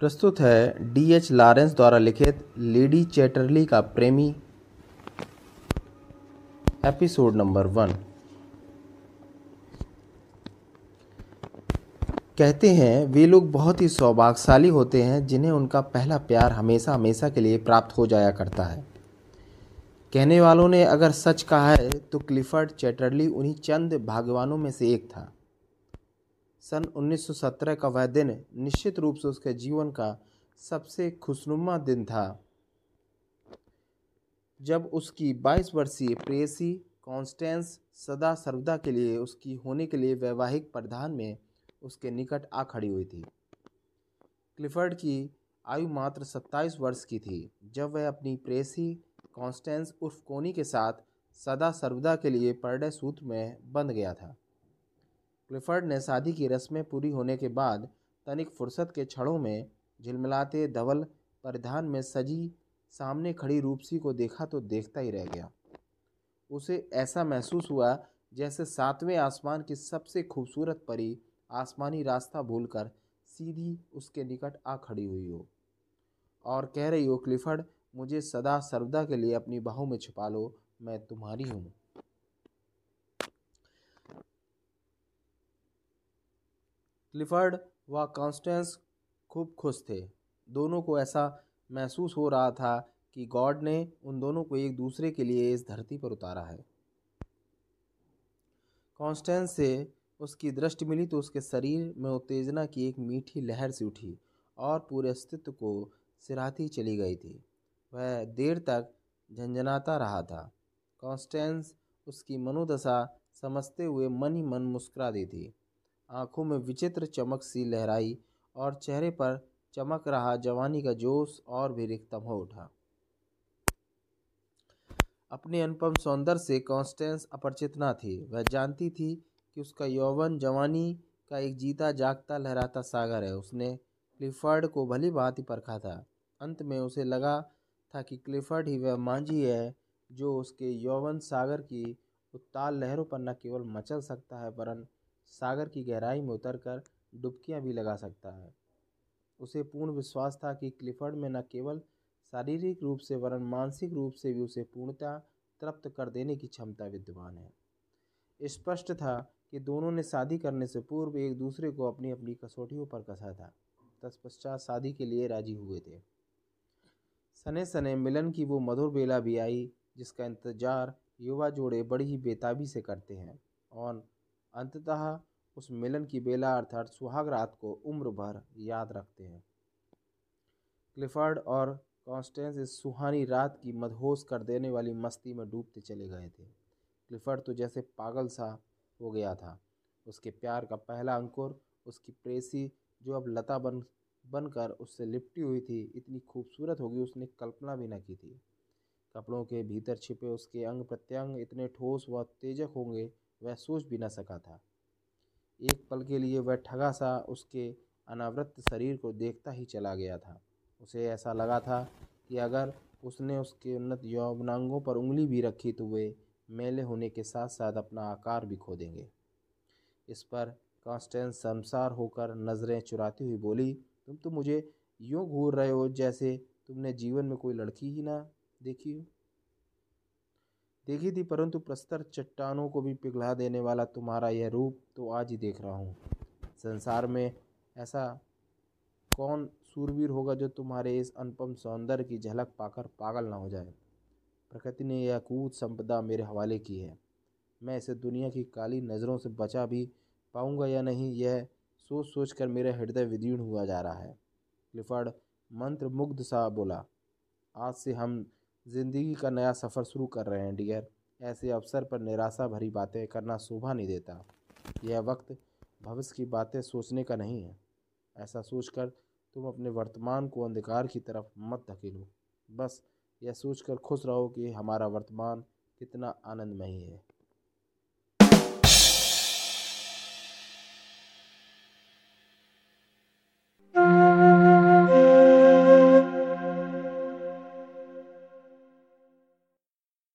प्रस्तुत है D H Lawrence द्वारा लिखित लेडी चैटरली का प्रेमी एपिसोड नंबर वन। कहते हैं, वे लोग बहुत ही सौभाग्यशाली होते हैं जिन्हें उनका पहला प्यार हमेशा हमेशा के लिए प्राप्त हो जाया करता है। कहने वालों ने अगर सच कहा है तो क्लिफर्ड चैटरली उन्हीं चंद भाग्यवानों में से एक था। सन 1917 का वह दिन निश्चित रूप से उसके जीवन का सबसे खुशनुमा दिन था। जब उसकी 22 वर्षीय प्रेसी कॉन्स्टेंस सदा सर्वदा के लिए उसकी होने के लिए वैवाहिक प्रधान में उसके निकट आ खड़ी हुई थी। क्लिफर्ड की आयु मात्र 27 वर्ष की थी। जब वह अपनी प्रेसी कॉन्स्टेंस उर्फ़ कोनी के साथ सदा सर्वदा के लिए परडे सूत्र में बंध गया था। क्लिफर्ड ने शादी की रस्में पूरी होने के बाद तनिक फुर्सत के क्षणों में झिलमिलाते धवल परिधान में सजी सामने खड़ी रूपसी को देखा तो देखता ही रह गया। उसे ऐसा महसूस हुआ जैसे सातवें आसमान की सबसे खूबसूरत परी आसमानी रास्ता भूलकर सीधी उसके निकट आ खड़ी हुई हो। और कह रही हो, क्लिफर्ड, मुझे सदा सर्वदा के लिए अपनी बाहों में छुपा लो, मैं तुम्हारी हूँ। क्लिफर्ड व कॉन्स्टेंस खूब खुश थे। दोनों को ऐसा महसूस हो रहा था कि गॉड ने उन दोनों को एक दूसरे के लिए इस धरती पर उतारा है। कॉन्स्टेंस से उसकी दृष्टि मिली तो उसके शरीर में उत्तेजना की एक मीठी लहर से उठी और पूरे अस्तित्व को सिराती चली गई थी। वह देर तक झंझनाता रहा था। कॉन्स्टेंस उसकी मनोदशा समझते हुए मन ही मन मुस्कुरा दी थी आँखों में विचित्र चमक सी लहराई और चेहरे पर चमक रहा जवानी का जोश और भी रिक्तम हो उठा। अपने अनुपम सौंदर्य से कॉन्स्टेंस अपरिचित न थी। वह जानती थी कि उसका यौवन जवानी का एक जीता जागता लहराता सागर है। उसने क्लिफर्ड को भली भांति परखा था। अंत में उसे लगा था कि क्लिफर्ड ही वह मांझी है जो उसके यौवन सागर की उत्ताल लहरों पर न केवल मचल सकता है, वरन सागर की गहराई में उतरकर डुबकियाँ भी लगा सकता है। उसे पूर्ण विश्वास था कि क्लिफर्ड में न केवल शारीरिक रूप से, वरन मानसिक रूप से भी उसे पूर्णतः तृप्त कर देने की क्षमता विद्यमान है। स्पष्ट था कि दोनों ने शादी करने से पूर्व एक दूसरे को अपनी अपनी कसौटियों पर कसा था। तत्पश्चात शादी के लिए राज़ी हुए थे। सने सने मिलन की वो मधुर बेला भी आई, जिसका इंतज़ार युवा जोड़े बड़ी ही बेताबी से करते हैं। और अंततः उस मिलन की बेला अर्थात सुहाग रात को उम्र भर याद रखते हैं। क्लिफर्ड और कॉन्स्टेंस इस सुहानी रात की मदहोश कर देने वाली मस्ती में डूबते चले गए थे। क्लिफर्ड तो जैसे पागल सा हो गया था। उसके प्यार का पहला अंकुर, उसकी प्रेसी जो अब लता बन, बनकर उससे लिपटी हुई थी, इतनी खूबसूरत होगी उसने कल्पना भी न की थी। कपड़ों के भीतर छिपे उसके अंग प्रत्यंग इतने ठोस व तेजक होंगे वह सोच भी न सका था। एक पल के लिए वह ठगा सा उसके अनावृत शरीर को देखता ही चला गया था। उसे ऐसा लगा था कि अगर उसने उसके उन्नत यौवनांगों पर उंगली भी रखी तो वे मेले होने के साथ साथ अपना आकार भी खो देंगे। इस पर कॉन्स्टेंस शर्मसार होकर नज़रें चुराती हुई बोली, तुम तो मुझे यूँ घूर रहे हो जैसे तुमने जीवन में कोई लड़की ही ना देखी हो। देखी थी, परंतु प्रस्तर चट्टानों को भी पिघला देने वाला तुम्हारा यह रूप तो आज ही देख रहा हूँ। संसार में ऐसा कौन सूरवीर होगा जो तुम्हारे इस अनुपम सौंदर्य की झलक पाकर पागल ना हो जाए? प्रकृति ने यह कूद संपदा मेरे हवाले की है। मैं इसे दुनिया की काली नज़रों से बचा भी पाऊँगा या नहीं, यह सोच सोच कर मेरा हृदय विदीर्ण हुआ जा रहा है। क्लिफर्ड मंत्र मुग्ध सा बोला, आज से हम ज़िंदगी का नया सफ़र शुरू कर रहे हैं, डियर। ऐसे अवसर पर निराशा भरी बातें करना शोभा नहीं देता। यह वक्त भविष्य की बातें सोचने का नहीं है। ऐसा सोचकर तुम अपने वर्तमान को अंधकार की तरफ़ मत धकेलो। बस यह सोचकर खुश रहो कि हमारा वर्तमान कितना आनंदमयी है।